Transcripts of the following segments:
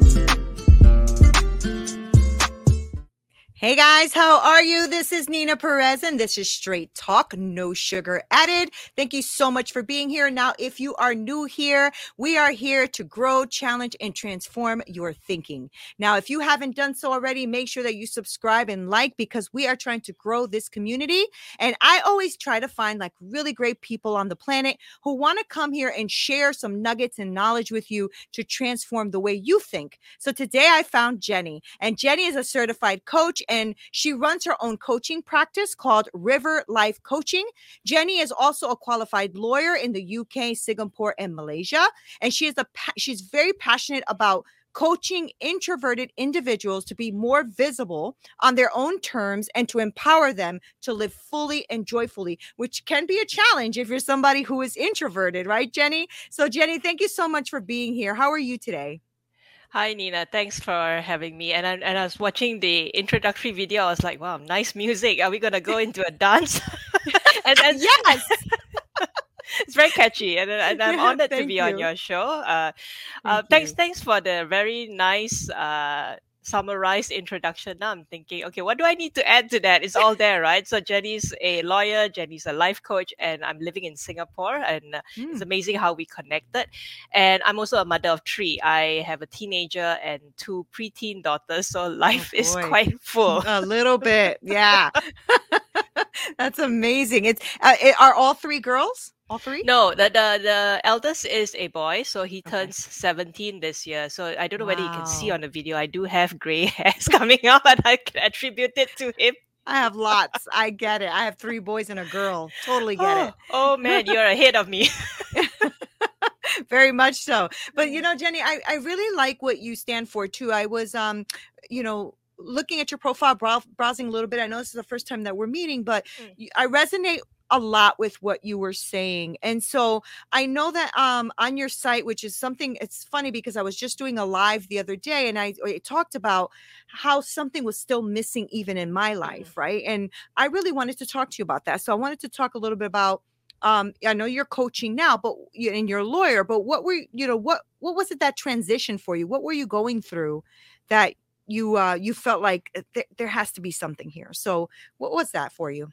Bye. Hey guys, how are you? This is Nina Perez and this is Straight Talk, no sugar added. Thank you so much for being here. Now, if you are new here, we are here to grow, challenge, and transform your thinking. Now, if you haven't done so already, make sure that you subscribe and like because we are trying to grow this community. And I always try to find like really great people on the planet who want to come here and share some nuggets and knowledge with you to transform the way you think. So today I found Jenny, and Jenny is a certified coach and she runs her own coaching practice called River Life Coaching. Jenny is also a qualified lawyer in the UK, Singapore, and Malaysia, and she is a she's very passionate about coaching introverted individuals to be more visible on their own terms and to empower them to live fully and joyfully, which can be a challenge if you're somebody who is introverted, right, Jenny? So, Jenny, thank you so much for being here. How are you today? Hi Nina, thanks for having me. And I, and I was watching the introductory video. I was like, wow, nice music. Are we gonna go into a dance? and, and yes. it's very catchy, and, and I'm honored to be you. on your show. Uh, uh, thanks, thanks for the very nice uh, summarized introduction. Now I'm thinking, okay, what do I need to add to that? It's all there, right? So Jenny's a lawyer, Jenny's a life coach, and I'm living in Singapore, and mm. it's amazing how we connected. And I'm also a mother of three. I have a teenager and two preteen daughters, so oh, life oh, is quite full. a little bit, yeah. That's amazing. It's uh, it, are all three girls? All three? No, the the, the eldest is a boy, so he turns okay. 17 this year. So I don't know wow. whether you can see on the video. I do have gray hairs coming out, and I can attribute it to him. I have lots. I get it. I have three boys and a girl. Totally get oh, it. Oh man, you're ahead of me. Very much so. But you know, Jenny, I, I really like what you stand for too. I was um, you know, looking at your profile, browsing a little bit. I know this is the first time that we're meeting, but mm. I resonate a lot with what you were saying. And so I know that um on your site, which is something it's funny because I was just doing a live the other day and I, I talked about how something was still missing even in my mm-hmm. life, right? And I really wanted to talk to you about that. So I wanted to talk a little bit about um I know you're coaching now, but and you're a lawyer, but what were you know what what was it that transition for you? What were you going through that you uh you felt like uh, th- there has to be something here. So what was that for you?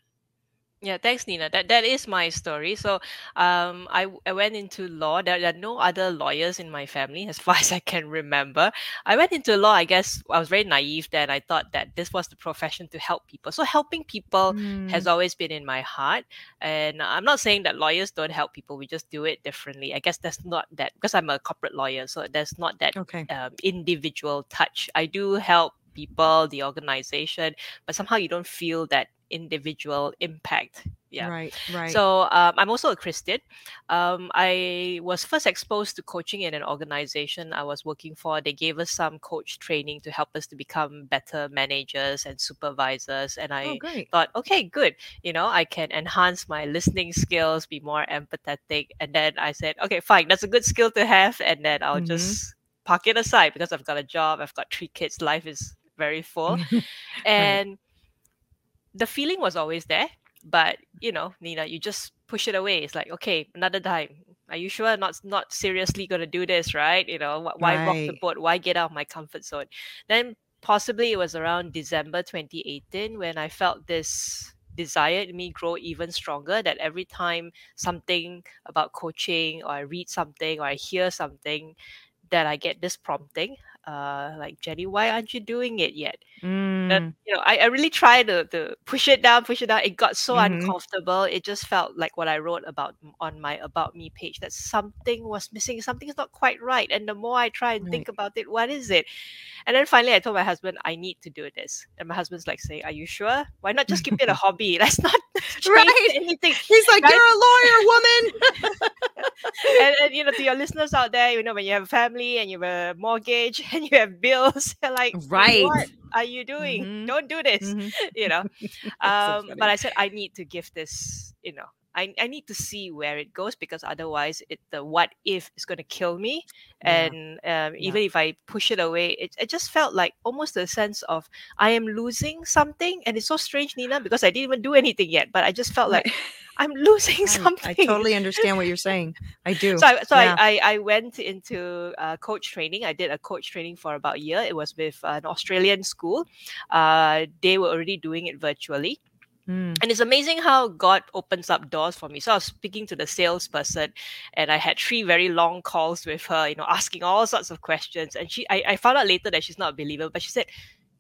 Yeah, thanks, Nina. That that is my story. So, um, I I went into law. There, there are no other lawyers in my family, as far as I can remember. I went into law. I guess I was very naive then. I thought that this was the profession to help people. So, helping people mm. has always been in my heart. And I'm not saying that lawyers don't help people. We just do it differently. I guess that's not that because I'm a corporate lawyer. So there's not that okay. um, individual touch. I do help people, the organization, but somehow you don't feel that individual impact. Yeah. Right. Right. So um, I'm also a Christian. Um, I was first exposed to coaching in an organization I was working for. They gave us some coach training to help us to become better managers and supervisors. And I oh, thought, okay, good. You know, I can enhance my listening skills, be more empathetic. And then I said, okay, fine, that's a good skill to have. And then I'll mm-hmm. just park it aside because I've got a job, I've got three kids, life is very full. and right the feeling was always there, but you know, Nina, you just push it away. It's like, okay, another time. Are you sure not not seriously gonna do this, right? You know, why right. rock the boat? Why get out of my comfort zone? Then possibly it was around December 2018 when I felt this desire in me grow even stronger that every time something about coaching or I read something or I hear something that I get this prompting, uh, like Jenny, why aren't you doing it yet? Mm. And you know, I, I really tried to, to push it down, push it down. It got so Mhm. uncomfortable. It just felt like what I wrote about on my about me page that something was missing, something's not quite right. And the more I try and think about it, what is it? And then finally I told my husband, I need to do this. And my husband's like saying, Are you sure? Why not just keep it a hobby? Let's not change Right. anything. He's like, Right? you're a lawyer, woman. You know, to your listeners out there, you know, when you have a family and you have a mortgage and you have bills, you're like, Right. What are you doing? Mhm. Don't do this. Mhm. You know. That's so um, but I said I need to give this. You know, I I need to see where it goes because otherwise, it the what if is going to kill me. Yeah. And um, even if I push it away, it, it just felt like almost a sense of I am losing something, and it's so strange, Nina, because I didn't even do anything yet, but I just felt like I'm losing something. I totally understand what you're saying. I do. So, I, so Yeah. I, I, I went into uh, coach training. I did a coach training for about a year. It was with an Australian school. Uh, they were already doing it virtually. Mm. And it's amazing how God opens up doors for me. So I was speaking to the salesperson and I had three very long calls with her, you know, asking all sorts of questions. And she I, I found out later that she's not a believer, but she said,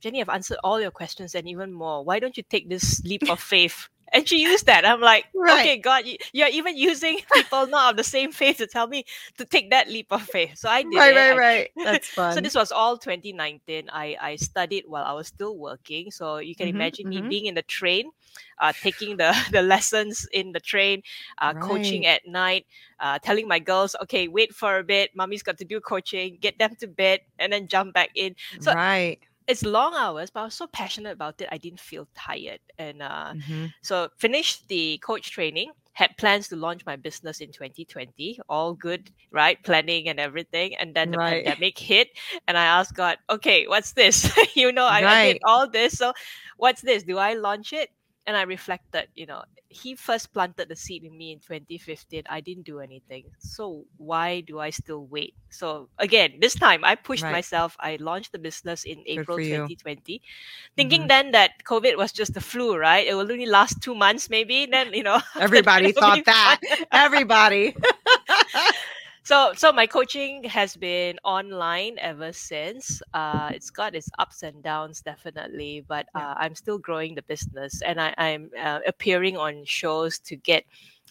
Jenny, I've answered all your questions and even more. Why don't you take this leap of faith? And she used that. I'm like, Right. okay, God, you, you're even using people not of the same faith to tell me to take that leap of faith. So I did Right, it. right, right. That's fun. so this was all 2019. I, I studied while I was still working. So you can Mhm, imagine me mhm. being in the train, uh, taking the, the lessons in the train, uh, coaching at night, uh, telling my girls, okay, wait for a bit. Mommy's got to do coaching, get them to bed, and then jump back in. so- right. It's long hours, but I was so passionate about it. I didn't feel tired. And uh, Mhm. so finished the coach training, had plans to launch my business in 2020. All good, right? Planning and everything. And then the Right. pandemic hit and I asked God, okay, what's this? you know, I, I did all this. So what's this? Do I launch it? And I reflected, you know, he first planted the seed in me in 2015. I didn't do anything. So why do I still wait? So again, this time I pushed Right. myself. I launched the business in April 2020 thinking Mhm. then that COVID was just the flu, right? It will only last two months, maybe. Then you know, Everybody that, it'll be thought that. Everybody. So, so my coaching has been online ever since. Uh, it's got its ups and downs, definitely, but uh, I'm still growing the business, and I, I'm uh, appearing on shows to get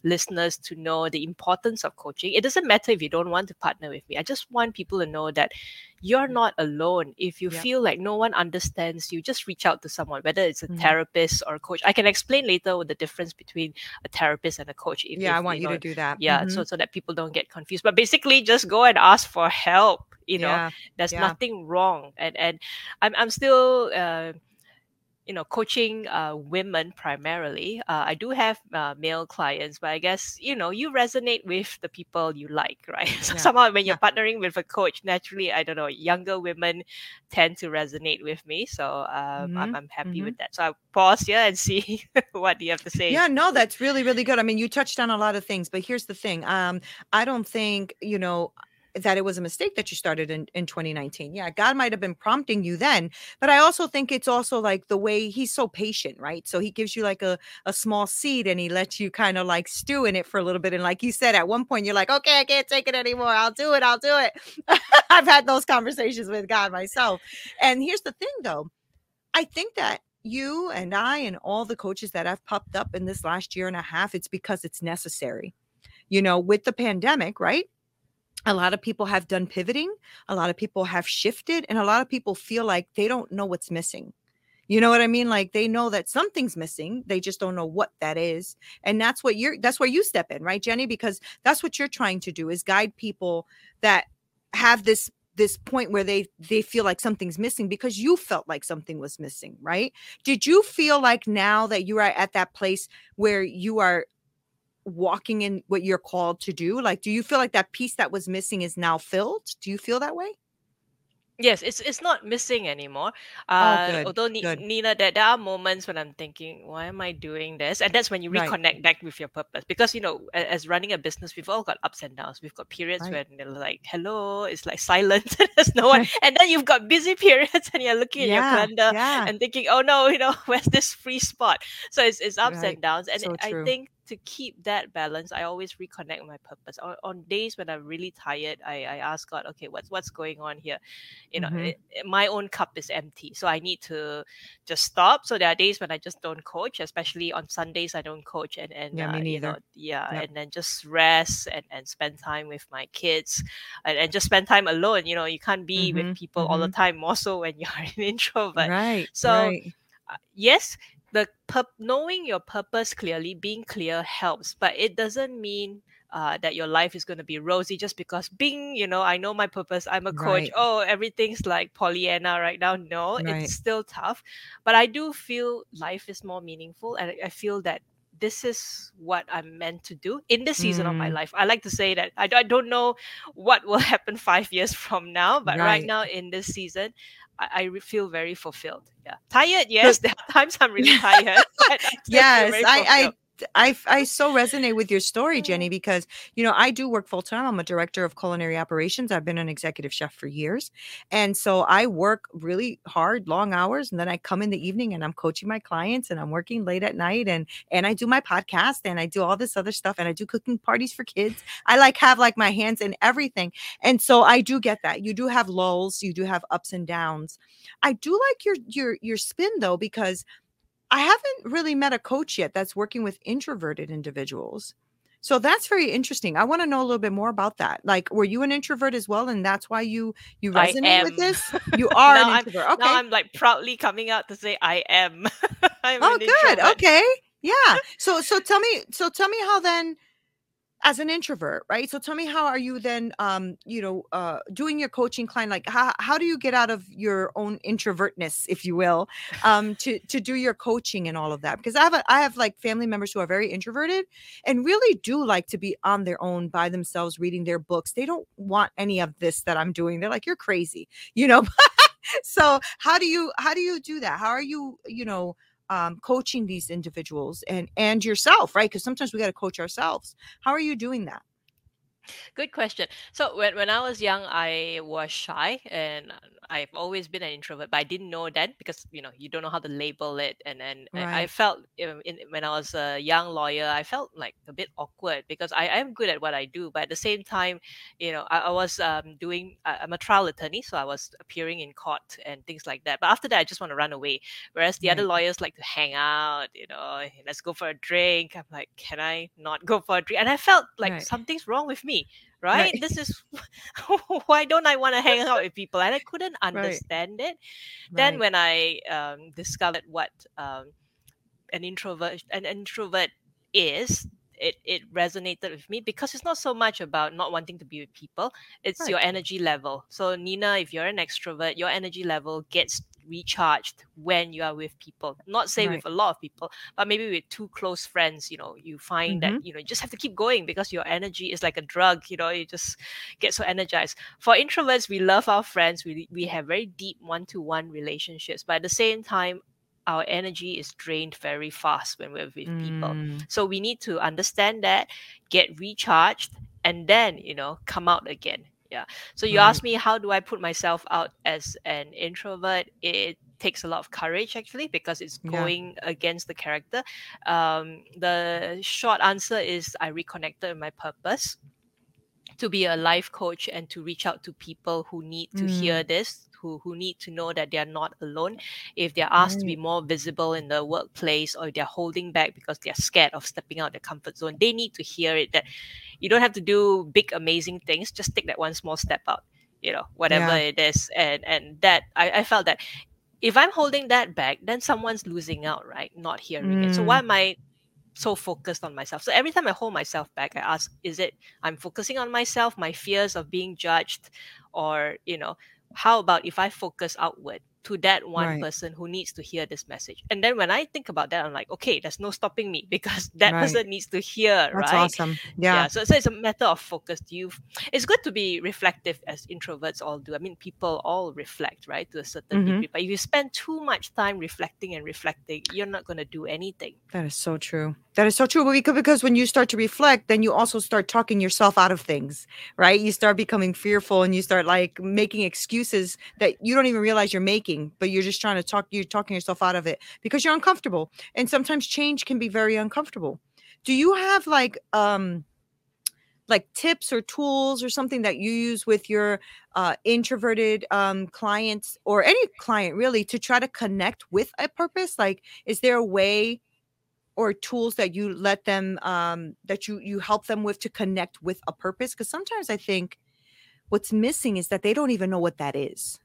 listeners to know the importance of coaching. It doesn't matter if you don't want to partner with me. I just want people to know that you're not alone. If you Yeah. feel like no one understands you, just reach out to someone, whether it's a Mhm. therapist or a coach. I can explain later what the difference between a therapist and a coach. If, yeah, I want you know, to do that. yeah Mhm. so so that people don't get confused but basically just go and ask for help you know yeah. there's yeah. nothing wrong and and i'm, I'm still uh, you know coaching uh, women primarily uh, i do have uh, male clients but i guess you know you resonate with the people you like right so Yeah, somehow when you're partnering with a coach naturally i don't know younger women tend to resonate with me so um, I'm, Mhm, I'm happy mhm. with that so i'll pause here and see what you have to say Yeah, no, that's really, really good. I mean, you touched on a lot of things, but here's the thing. Um, I don't think, you know, that it was a mistake that you started in, in 2019. Yeah, God might have been prompting you then, but I also think it's also like the way he's so patient, right? So he gives you like a, a small seed and he lets you kind of like stew in it for a little bit. And like you said, at one point, you're like, okay, I can't take it anymore. I'll do it. I'll do it. I've had those conversations with God myself. And here's the thing though, I think that you and I and all the coaches that have popped up in this last year and a half, it's because it's necessary. You know, with the pandemic, right? A lot of people have done pivoting, a lot of people have shifted, and a lot of people feel like they don't know what's missing. You know what I mean? Like they know that something's missing, they just don't know what that is. And that's what you're that's where you step in, right, Jenny? Because that's what you're trying to do is guide people that have this this point where they they feel like something's missing because you felt like something was missing right did you feel like now that you are at that place where you are walking in what you're called to do like do you feel like that piece that was missing is now filled do you feel that way Yes, it's it's not missing anymore. Uh, good, although Ni- good. Nina, there, there are moments when I'm thinking, why am I doing this? And that's when you Right. reconnect back with your purpose. Because you know, as running a business, we've all got ups and downs. We've got periods Right. when they're like, hello, it's like silent, there's no one, and then you've got busy periods, and you're looking at your calendar yeah and thinking, oh no, you know, where's this free spot? So it's it's ups Right. and downs, and So I think to keep that balance, I always reconnect my purpose. On, on days when I'm really tired, I, I ask God, okay, what's what's going on here? You know, Mhm. it, it- my own cup is empty, so I need to just stop. So there are days when I just don't coach, especially on Sundays I don't coach, and and Yeah, me uh, you know, yeah, Yep. and then just rest and and spend time with my kids, and, and just spend time alone. You know, you can't be Mhm, with people all the time, more so when you're an introvert. right. So right. uh, yes the pur- knowing your purpose clearly being clear helps but it doesn't mean uh, that your life is going to be rosy just because being you know i know my purpose i'm a coach Right. oh everything's like pollyanna right now no Right. it's still tough but i do feel life is more meaningful and i feel that this is what i'm meant to do in this season of my Mm. life i like to say that I, I don't know what will happen five years from now but right, Right. now in this season I, I feel very fulfilled. Yeah, tired. Yes, there are times I'm really tired. but I still feel yes I. I i i so resonate with your story jenny mm-hmm. because you know i do work full-time. I'm a director of culinary operations. I've been an executive chef for years. And so i work really hard long hours and then i come in the evening and i'm coaching my clients and i'm working late at night and and i do my podcast and i do all this other stuff and i do cooking parties for kids. I like have like my hands in everything. And so i do get that. You do have lulls. You do have ups and downs. I do like your your your spin though because I haven't really met a coach yet that's working with introverted individuals. So that's very interesting. I want to know a little bit more about that. Like, were you an introvert as well, and that's why you you resonate with this? You are Now an I'm- introvert. Okay. Now I'm like proudly coming out to say I am. Oh, good. introvert. Okay. Yeah. So so tell me so tell me how then as an introvert, right? So tell me how are you then um, you know, uh doing your coaching client like how how do you get out of your own introvertness, if you will, um to to do your coaching and all of that? Because I have a, I have like family members who are very introverted and really do like to be on their own by themselves reading their books. They don't want any of this that I'm doing. They're like you're crazy, you know? so how do you how do you do that? How are you, you know, um, coaching these individuals and and yourself, right? Because sometimes we got to coach ourselves. How are you doing that? Good question. So when, when I was young, I was shy and I've always been an introvert, but I didn't know that because you know you don't know how to label it. And then I- I felt um, in, when I was a young lawyer, I felt like a bit awkward because I am good at what I do, but at the same time, you know, I, I was um, doing. I'm a trial attorney, so I was appearing in court and things like that. But after that, I just want to run away. Whereas the other lawyers like to hang out, you know, let's go for a drink. I'm like, can I not go for a drink? And I felt like Right. something's wrong with me Right. right? This is why don't I want to hang out with people? And I couldn't understand it. Then Right. when I um, discovered what um, an introvert an introvert is, it it resonated with me because it's not so much about not wanting to be with people. It's Right. your energy level. So Nina, if you're an extrovert, your energy level gets recharged when you are with people. Not say Right. with a lot of people, but maybe with two close friends, you know, you find Mm-hmm. that, you know, you just have to keep going because your energy is like a drug, you know, you just get so energized. For introverts, we love our friends. We we have very deep one-to-one relationships, but at the same time, our energy is drained very fast when we're with people. Mm, So we need to understand that, get recharged, and then, you know, come out again. Yeah. So you Right. asked me how do I put myself out as an introvert? It takes a lot of courage actually because it's Yeah. going against the character. Um, the short answer is I reconnected with my purpose to be a life coach and to reach out to people who need to hear this who, who need to know that they're not alone if they're asked to be more visible in the workplace or they're holding back because they're scared of stepping out their comfort zone they need to hear it that you don't have to do big amazing things just take that one small step out you know whatever Yeah. it is and and that I, I felt that if i'm holding that back then someone's losing out right not hearing it so Mm. why am i so focused on myself. So every time I hold myself back, I ask, is it I'm focusing on myself, my fears of being judged, or you know, how about if I focus outward to that one Right. person who needs to hear this message? And then when I think about that, I'm like, okay, there's no stopping me because that Right. person needs to hear, That's right? awesome. Yeah. So, so it's a matter of focus. Do you? It's good to be reflective, as introverts all do. I mean, people all reflect, right, to a certain Mhm. degree. But if you spend too much time reflecting and reflecting, you're not going to do anything. That is so true. That is so true. Because, because when you start to reflect, then you also start talking yourself out of things, right? You start becoming fearful and you start like making excuses that you don't even realize you're making, but you're just trying to talk, you're talking yourself out of it because you're uncomfortable. And sometimes change can be very uncomfortable. do you have like um like tips or tools or something that you use with your uh, introverted um, clients or any client really to try to connect with a purpose like is there a way or tools that you let them um, that you you help them with to connect with a purpose because sometimes i think what's missing is that they don't even know what that is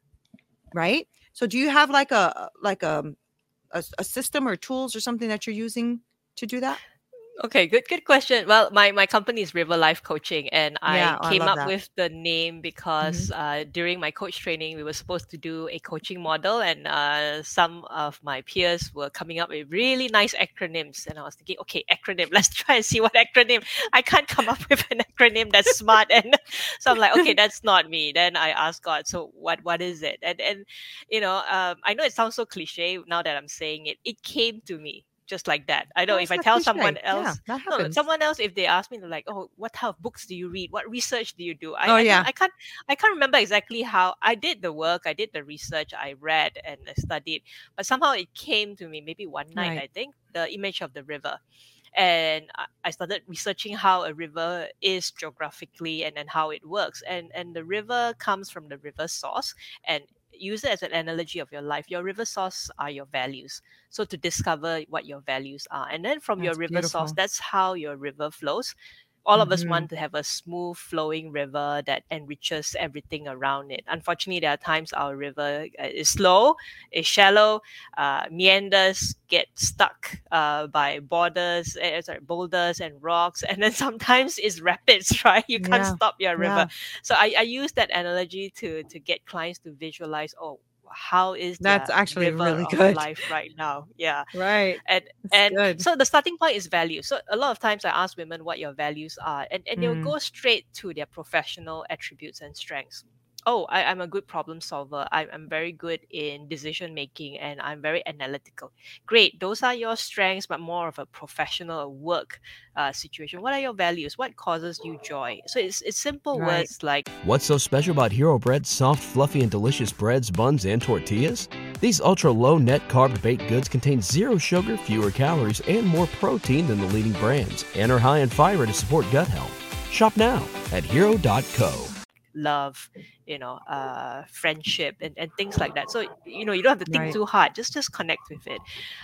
right so do you have like a like um, a a, a system or tools or something that you're using to do that Okay, good good question. Well, my, my company is River Life Coaching, and Yeah, oh, I I came love up that. with the name because uh, during my coach training, we were supposed to do a coaching model, and uh, some of my peers were coming up with really nice acronyms, and I was thinking, okay, acronym, let's try and see what acronym. I can't come up with an acronym that's smart, and so I'm like, okay, that's not me. Then I asked God, so what what is it? And and you know, um, I know it sounds so cliche now that I'm saying it. It came to me just like that. I know if I tell someone. Yeah, else, that no, someone else, if they ask me, they're like, "Oh, what type of books do you read? What research do you do?" I, Oh I, yeah. I can't, I can't remember exactly how I did the work. I did the research. I read and I studied, but somehow it came to me. Maybe one night, Right. I think, the image of the river, and I I started researching how a river is geographically and then how it works. And and the river comes from the river source, and use it as an analogy of your life. Your river source are your values. So to discover what your values are, and then from your That's river source, that's how your river flows. All of us hmm want to have a smooth flowing river that enriches everything around it. Unfortunately, there are times our river uh, is slow, is shallow, uh, meanders, get stuck uh, by borders, uh, sorry, boulders and rocks, and then sometimes it's rapids, right? You can't Yeah. stop your river. Yeah. So I, I use that analogy to to get clients to visualize, oh, how is That's actually river really good. life right now? Yeah Right. and That's and good. so the starting point is value so a lot of times i ask women what your values are and, and they'll Mm. go straight to their professional attributes and strengths oh I, i'm a good problem solver I, i'm very good in decision making and i'm very analytical great those are your strengths but more of a professional work uh, situation what are your values what causes you joy so it's, it's simple Right. words like What's so special about Hero Bread's soft, fluffy, and delicious breads, buns, and tortillas? These ultra low net carb baked goods contain zero sugar, fewer calories, and more protein than the leading brands, and are high in fiber to support gut health. Shop now at hero.co. love you know uh friendship and, and things like that. So you know you don't have to think Right. too hard just just connect with it.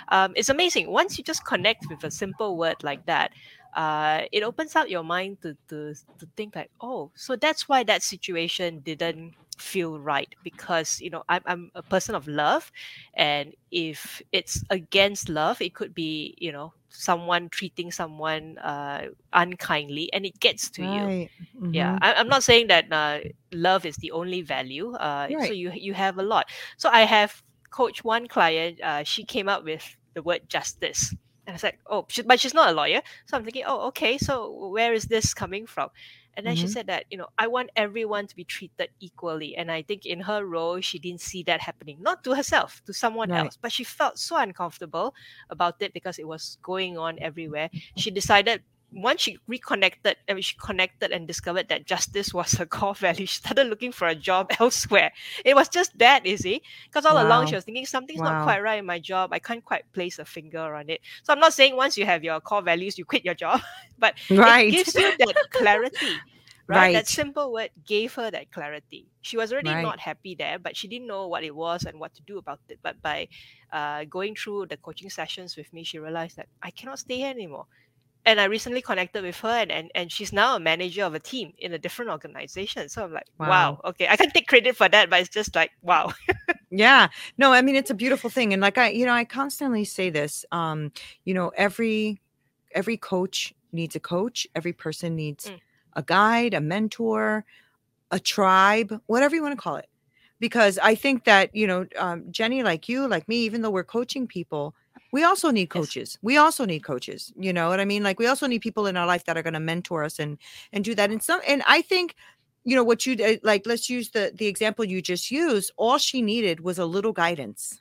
Um it's amazing. Once you just connect with a simple word like that uh it opens up your mind to to to think like oh so that's why that situation didn't feel right because you know I'm, I'm a person of love and if it's against love it could be you know someone treating someone uh unkindly and it gets to you. Right. yeah I, i'm not saying that uh, love is the only value uh, so you you have a lot. So i have coached one client uh, she came up with the word justice. And i was like oh she, but she's not a lawyer. So i'm thinking oh okay so where is this coming from and then she hmm said that you know i want everyone to be treated equally. And i think in her role she didn't see that happening not to herself to someone Right. else but she felt so uncomfortable about it because it was going on everywhere. She decided once she reconnected I mean, she connected and discovered that justice was her core value she started looking for a job elsewhere. It was just that easy because all along she was thinking something's not quite right in my job. I can't quite place a finger on it. So i'm not saying once you have your core values you quit your job but right. it gives you that clarity right? That simple word gave her that clarity. She was already Right. not happy there but she didn't know what it was and what to do about it. But by uh, going through the coaching sessions with me she realized that i cannot stay here anymore and I recently connected with her, and, and and she's now a manager of a team in a different organization. So I'm like, wow, Wow. okay, I can't take credit for that, but it's just like, wow, Yeah. No, I mean it's a beautiful thing. And like I, you know, I constantly say this. Um, you know, every every coach needs a coach, every person needs Mm. a guide, a mentor, a tribe, whatever you want to call it. Because I think that, you know, um, Jenny, like you, like me, even though we're coaching people, we also need Yes. coaches. We also need coaches. You know what I mean? Like we also need people in our life that are going to mentor us and and do that. And some and I think you know what you did like let's use the the example you just used all she needed was a little guidance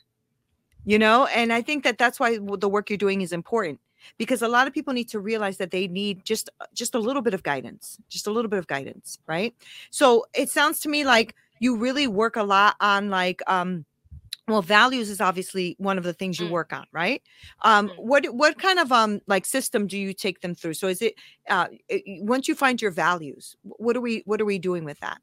you know and i think that that's why the work you're doing is important because a lot of people need to realize that they need just uh, just a little bit of guidance just a little bit of guidance right so it sounds to me like you really work a lot on like um well values is obviously one of the things you Mm. work on right um Mm. what what kind of um like system do you take them through so is it uh once you find your values what are we what are we doing with that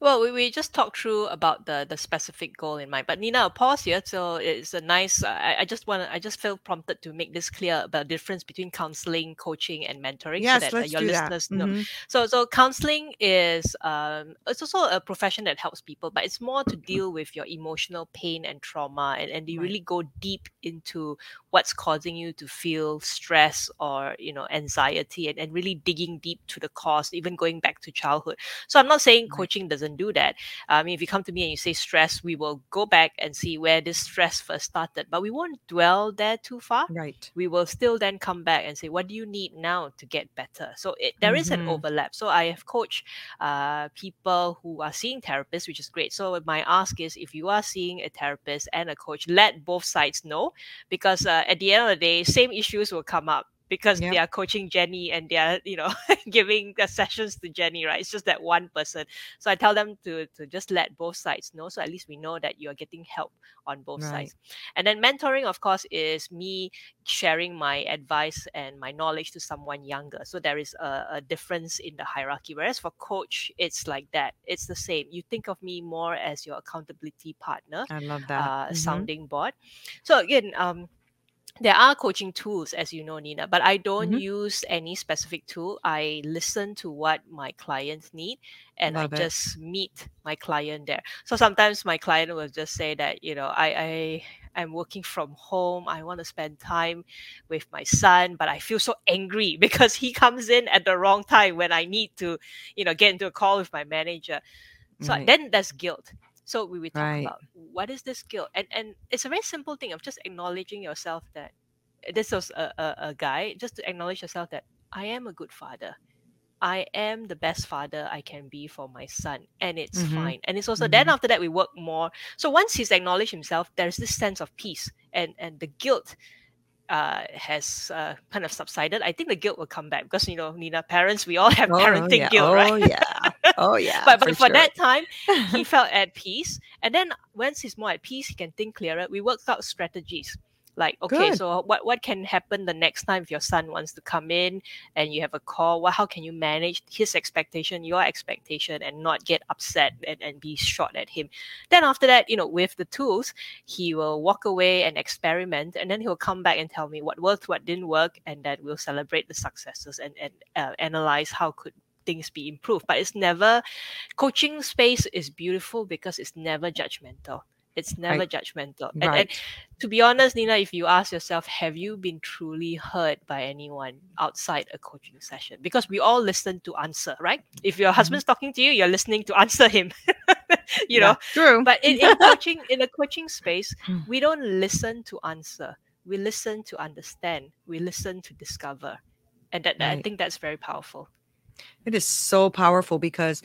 Well, we, we just talked through about the the specific goal in mind. But Nina, I'll pause here. So it's a nice. I, I just want. I just feel prompted to make this clear about the difference between counseling, coaching, and mentoring, yes so that uh, let's your do that listeners know. Mhm. So so counseling is um it's also a profession that helps people, but it's more to deal with your emotional pain and trauma, and and you Right. really go deep into what's causing you to feel stress or you know anxiety, and, and really digging deep to the cause, even going back to childhood. So I'm not saying coaching doesn't do that. I mean, if you come to me and you say stress, we will go back and see where this stress first started, but we won't dwell there too far. right We will still then come back and say, what do you need now to get better? So it, there is an Mhm. overlap. So I have coached uh, people who are seeing therapists, which is great. So my ask is, if you are seeing a therapist and a coach, let both sides know, because uh, at the end of the day, same issues will come up because Yep. they are coaching Jenny and they are, you know, giving the sessions to Jenny, right? It's just that one person. So I tell them to to just let both sides know, so at least we know that you are getting help on both Right. sides. And then mentoring, of course, is me sharing my advice and my knowledge to someone younger. So there is a, a difference in the hierarchy. Whereas for coach, it's like that. It's the same. You think of me more as your accountability partner, i love that uh, Mhm. sounding board. So again, um, there are coaching tools, as you know, Nina, but I don't Mhm. use any specific tool. I listen to what my clients need and Love I it. just meet my client there. So sometimes my client will just say that, you know, I, I I'm working from home. I want to spend time with my son, but I feel so angry because he comes in at the wrong time when I need to, you know, get into a call with my manager. So Right. then there's guilt. So we will talk Right. about what is this guilt, and and it's a very simple thing of just acknowledging yourself that this was a, a, a guy, just to acknowledge yourself that I am a good father. I am the best father I can be for my son, and it's Mhm. fine. And it's also then Mhm. after that we work more. So once he's acknowledged himself, there's this sense of peace, and and the guilt uh, has uh, kind of subsided. I think the guilt will come back because you know, Nina, parents, we all have oh, parenting yeah. guilt, oh right? yeah oh yeah but but for, sure. that time he felt at peace and then once he's more at peace he can think clearer we worked out strategies like okay Good. so what what can happen the next time if your son wants to come in and you have a call? Well how can you manage his expectation your expectation and not get upset and, and be shot at him? Then after that you know with the tools he will walk away and experiment and then he'll come back and tell me what worked what didn't work and then we'll celebrate the successes and, and uh, analyze how could things be improved. But it's never coaching space is beautiful because it's never judgmental it's never Right. judgmental. And, and to be honest nina if you ask yourself have you been truly hurt by anyone outside a coaching session? Because we all listen to answer right? If your husband's talking to you you're listening to answer him you know? Mm-hmm. True. But in, in coaching in a coaching space Hmm. we don't listen to answer. We listen to understand. We listen to discover. And that, i think that's very powerful. It is so powerful because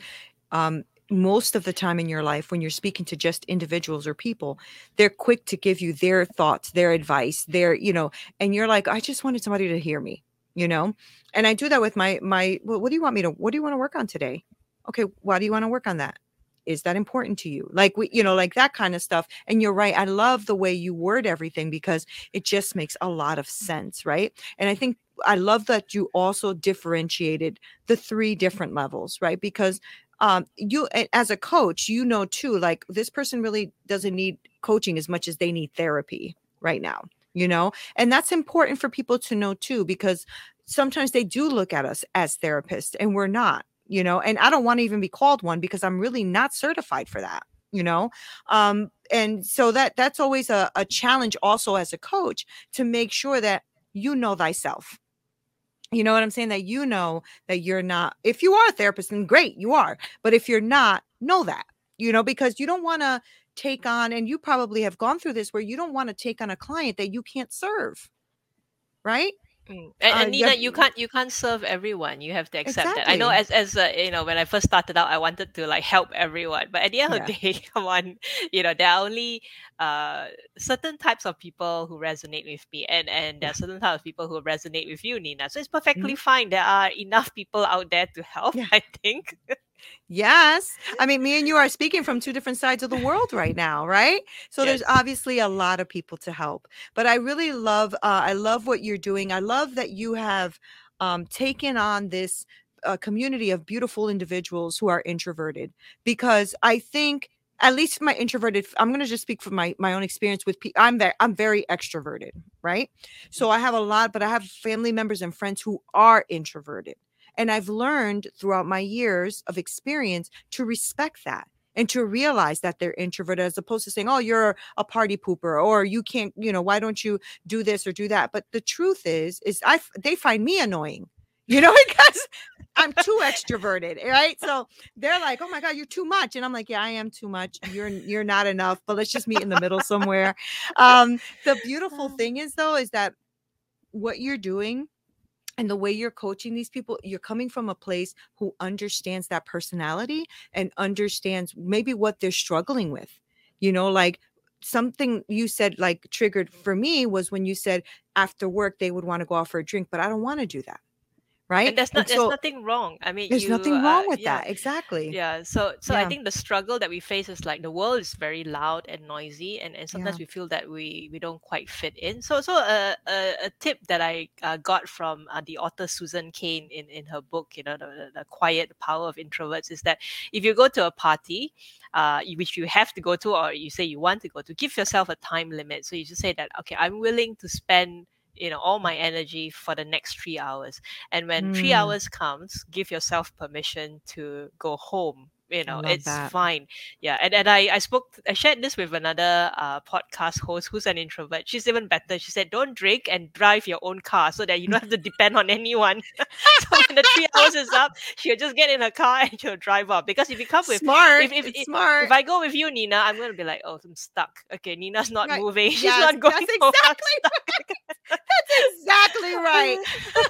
um, most of the time in your life, when you're speaking to just individuals or people, they're quick to give you their thoughts, their advice, their, you know, and you're like, I just wanted somebody to hear me, you know? And I do that with my, my, well, what do you want me to, what do you want to work on today? Okay. Why do you want to work on that? Is that important to you? Like we, you know, like that kind of stuff. And you're right. I love the way you word everything because it just makes a lot of sense. Right. And I think I love that you also differentiated the three different levels, right? Because um you as a coach, you know too, like this person really doesn't need coaching as much as they need therapy right now, you know? And that's important for people to know too, because sometimes they do look at us as therapists and we're not, you know, and I don't want to even be called one because I'm really not certified for that you know um and so that that's always a, a challenge also as a coach to make sure that you know thyself you know what i'm saying? That you know that you're not if you are a therapist then great you are but if you're not know that you know because you don't want to take on and you probably have gone through this where you don't want to take on a client that you can't serve right Mm. And, Uh, and Nina, yeah, you can't you can't serve everyone. You have to accept that. I know as as uh, you know when I first started out, I wanted to like help everyone, but at the end of the day, come on, you know there are only uh certain types of people who resonate with me, and and there are certain types of people who resonate with you, Nina. So it's perfectly fine. There are enough people out there to help. Yeah. I think. Yes. I mean, me and you are speaking from two different sides of the world right now, right? So Yes. there's obviously a lot of people to help. But I really love uh, I love what you're doing. I love that you have um, taken on this uh, community of beautiful individuals who are introverted because I think at least my introverted i'm going to just speak from my my own experience with people i'm very i'm very extroverted right so i have a lot but i have family members and friends who are introverted and I've learned throughout my years of experience to respect that and to realize that they're introverted as opposed to saying, oh, you're a party pooper or you can't, you know, why don't you do this or do that? But the truth is, is I they find me annoying, you know, because I'm too extroverted, right? So they're like, oh my God, you're too much. And I'm like, yeah, I am too much. You're you're not enough, but let's just meet in the middle somewhere. Um, the beautiful thing is though, is that what you're doing and the way you're coaching these people you're coming from a place who understands that personality and understands maybe what they're struggling with you know like something you said like triggered for me was when you said after work they would want to go out for a drink but i don't want to do that right? and that's not so there's nothing wrong. I mean there's you, nothing uh, wrong with yeah, that exactly. yeah so so i think the struggle that we face is like the world is very loud and noisy and, and sometimes Yeah. we feel that we we don't quite fit in. So so a a, a tip that i uh, got from uh, the author susan cain in in her book you know the, the, the quiet power of introverts is that if you go to a party uh, which you have to go to or you say you want to go to give yourself a time limit. So you just say that okay i'm willing to spend you know all my energy for the next three hours and when three Mm. hours comes give yourself permission to go home you know it's that. fine yeah and, and i i spoke i shared this with another uh, podcast host who's an introvert she's even better she said don't drink and drive your own car so that you don't have to depend on anyone so when the three hours is up she'll just get in her car and she'll drive off because if you come with smart if- if- it's if- smart if I go with you, Nina, I'm gonna be like, oh, I'm stuck. Okay, Nina's not Right. moving. She's Yes, not going. that's. I'm exactly that's exactly right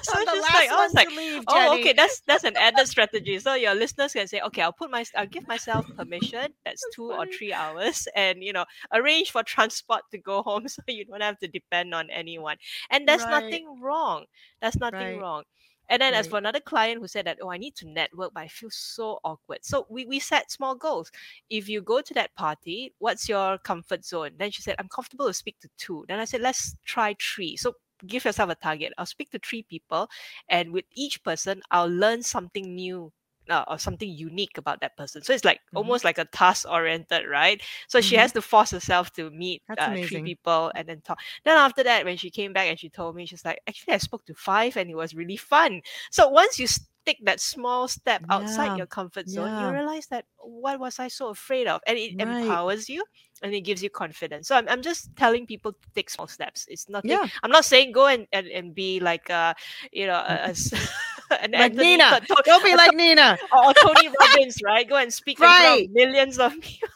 so the just last like one like, to leave, oh, okay, that's that's an added strategy. So your listeners can say, okay, I'll put my, I'll uh, give myself permission. That's, two or three hours, and you know, arrange for transport to go home, so you don't have to depend on anyone. And there's Right. nothing wrong. That's nothing Right. wrong. And then as for another client who said that, oh, I need to network, but I feel so awkward. So we, we set small goals. If you go to that party, what's your comfort zone? Then she said, I'm comfortable to speak to two. Then I said, let's try three. So give yourself a target. I'll speak to three people, and with each person, I'll learn something new. Uh, or something unique about that person. So it's like Mhm. almost like a task oriented, right? So she Mhm. has to force herself to meet uh, three people and then talk. Then after that, when she came back and she told me, she's like, actually, I spoke to five and it was really fun. So once you take that small step outside Yeah, your comfort zone, you realize that what was I so afraid of? And it Right. empowers you and it gives you confidence. So I'm, I'm just telling people to take small steps. It's nothing. Yeah. I'm not saying go and, and, and be like, uh, you know, a, a an like Anthony nina To- To- don't be like nina or, or Tony Robbins, right? Go and speak in front of millions of people.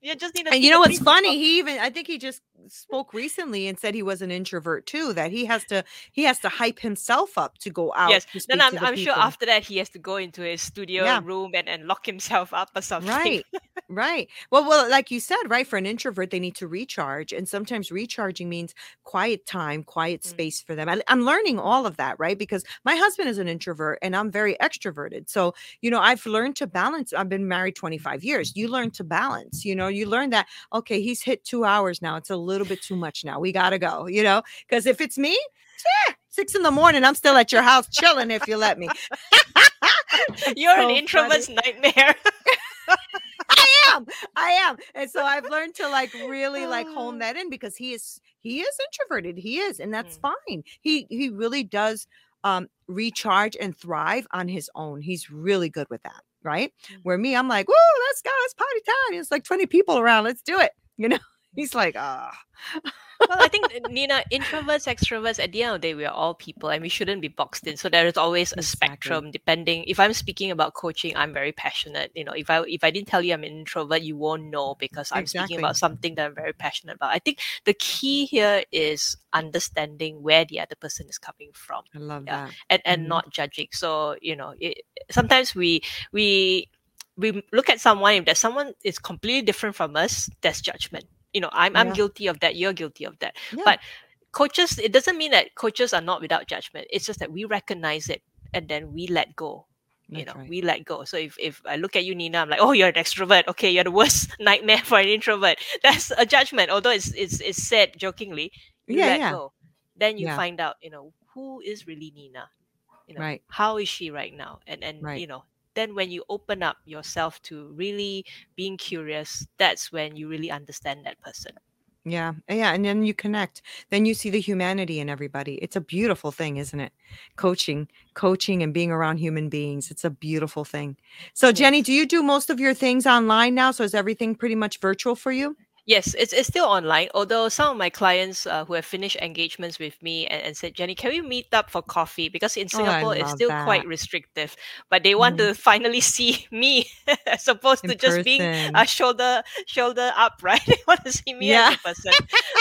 you just need to and you know what's people. funny he even i think he just spoke recently and said he was an introvert too that he has to he has to hype himself up to go out Yes, then I'm, the I'm sure after that he has to go into his studio Yeah. room and, and lock himself up or something. right right well well like you said right for an introvert they need to recharge and sometimes recharging means quiet time quiet Mm. space for them I, i'm learning all of that right because my husband is an introvert and i'm very extroverted so you know i've learned to balance i've been married 25 years you learn to balance you know you learn that okay he's hit two hours now it's a little bit too much now we gotta go you know because if it's me eh, six in the morning i'm still at your house chilling if you let me You're so an introvert's nightmare. I am. I am. And so I've learned to like really like hone that in because he is he is introverted. He is, and that's fine. He he really does um recharge and thrive on his own. He's really good with that, right? Mm. Where me, I'm like, whoa, let's go, it's party time. It's like 20 people around. Let's do it. You know, he's like, ah, well, I think uh, Nina, introverts, extroverts, at the end of the day, we are all people and we shouldn't be boxed in. So there is always a Exactly. spectrum depending. If I'm speaking about coaching, I'm very passionate. You know, if I if I didn't tell you I'm an introvert, you won't know because I'm Exactly. speaking about something that I'm very passionate about. I think the key here is understanding where the other person is coming from I love Yeah. that. and, and Mhm. not judging. So, you know, it, sometimes we we we look at someone if that someone is completely different from us, that's judgment. You know, I'm I'm guilty of that, you're guilty of that. Yeah. But coaches, it doesn't mean that coaches are not without judgment. It's just that we recognize it and then we let go. you That's know right. we let go so if, if i look at you nina i'm like oh you're an extrovert okay you're the worst nightmare for an introvert that's a judgment although it's it's, it's said jokingly you Yeah, let yeah. go then you Yeah. find out you know who is really nina you know Right. how is she right now and and Right. you know then when you open up yourself to really being curious that's when you really understand that person Yeah, yeah, and then you connect. Then you see the humanity in everybody. It's a beautiful thing, isn't it? Coaching, coaching and being around human beings. It's a beautiful thing. So, Jenny, do you do most of your things online now? So, is everything pretty much virtual for you? Yes, it's, it's still online. Although some of my clients uh, who have finished engagements with me and, and said, Jenny, can we meet up for coffee? Because in Oh, I Singapore, it's love still that. quite restrictive. But they want Mhm. to finally see me as opposed In to just being person. a shoulder shoulder up, right? They want to see me as Yeah. a person.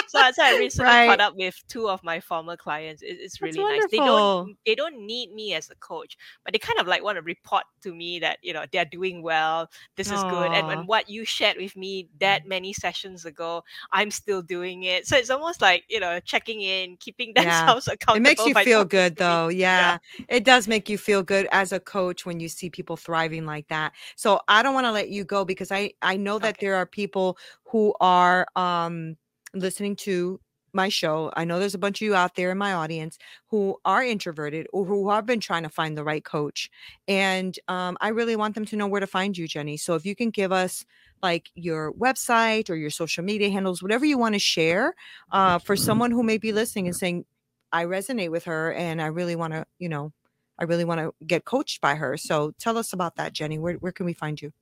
so, I- so I recently Right. caught up with two of my former clients. It, it's That's really nice. They don't they don't need me as a coach, but they kind of like want to report to me that you know they're doing well. This is good, and, and what you shared with me that many sessions ago I'm still doing it. So it's almost like, you know, checking in, keeping Yeah. themselves accountable. It makes you feel good, though. Yeah. It does make you feel good as a coach when you see people thriving like that. So, I don't want to let you go because I I know that Okay. there are people who are um listening to my show. I know there's a bunch of you out there in my audience who are introverted or who have been trying to find the right coach. And um, I really want them to know where to find you, Jenny. So if you can give us like your website or your social media handles, whatever you want to share uh, for someone who may be listening and saying, I resonate with her and I really want to, you know, I really want to get coached by her. So tell us about that, Jenny. Where, where can we find you?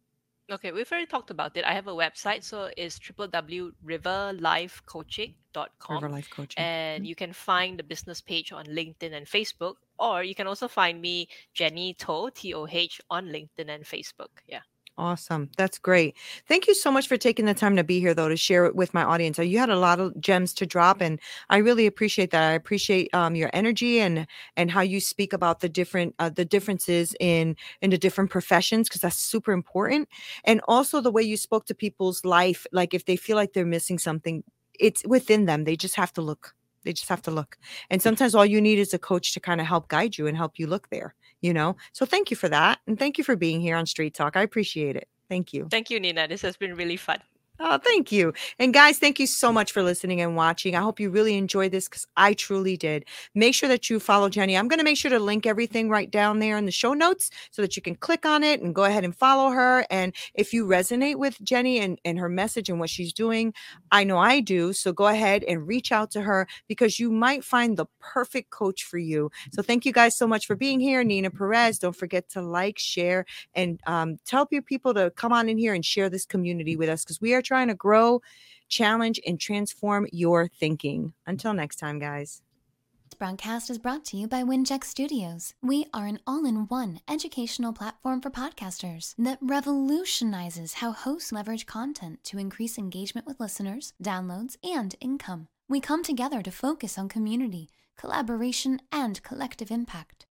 Okay, we've already talked about it. I have a website, so it's www.riverlifecoaching.com. River Life Coaching. And you can find the business page on LinkedIn and Facebook, or you can also find me, Jenny Toh, T O H, on LinkedIn and Facebook. Yeah. Awesome. That's great. Thank you so much for taking the time to be here, though, to share it with my audience. You had a lot of gems to drop, and I really appreciate that. I appreciate um, your energy and and how you speak about the different uh, the differences in in the different professions because that's super important, and also the way you spoke to people's life. Like if they feel like they're missing something, it's within them. They just have to look. They just have to look. And sometimes all you need is a coach to kind of help guide you and help you look there. You know. So thank you for that, and thank you for being here on Street Talk. I appreciate it. Thank you. Thank you, Nina. This has been really fun. Oh, thank you. And guys, thank you so much for listening and watching. I hope you really enjoyed this because I truly did. Make sure that you follow Jenny. I'm going to make sure to link everything right down there in the show notes so that you can click on it and go ahead and follow her. And if you resonate with Jenny and, and her message and what she's doing, I know I do. So go ahead and reach out to her because you might find the perfect coach for you. So thank you guys so much for being here. Nina Perez. Don't forget to like, share, and um, tell your people to come on in here and share this community with us because we are trying to grow, challenge, and transform your thinking. Until next time, guys. This broadcast is brought to you by Wincheck Studios. We are an all in one educational platform for podcasters that revolutionizes how hosts leverage content to increase engagement with listeners, downloads, and income. We come together to focus on community, collaboration, and collective impact.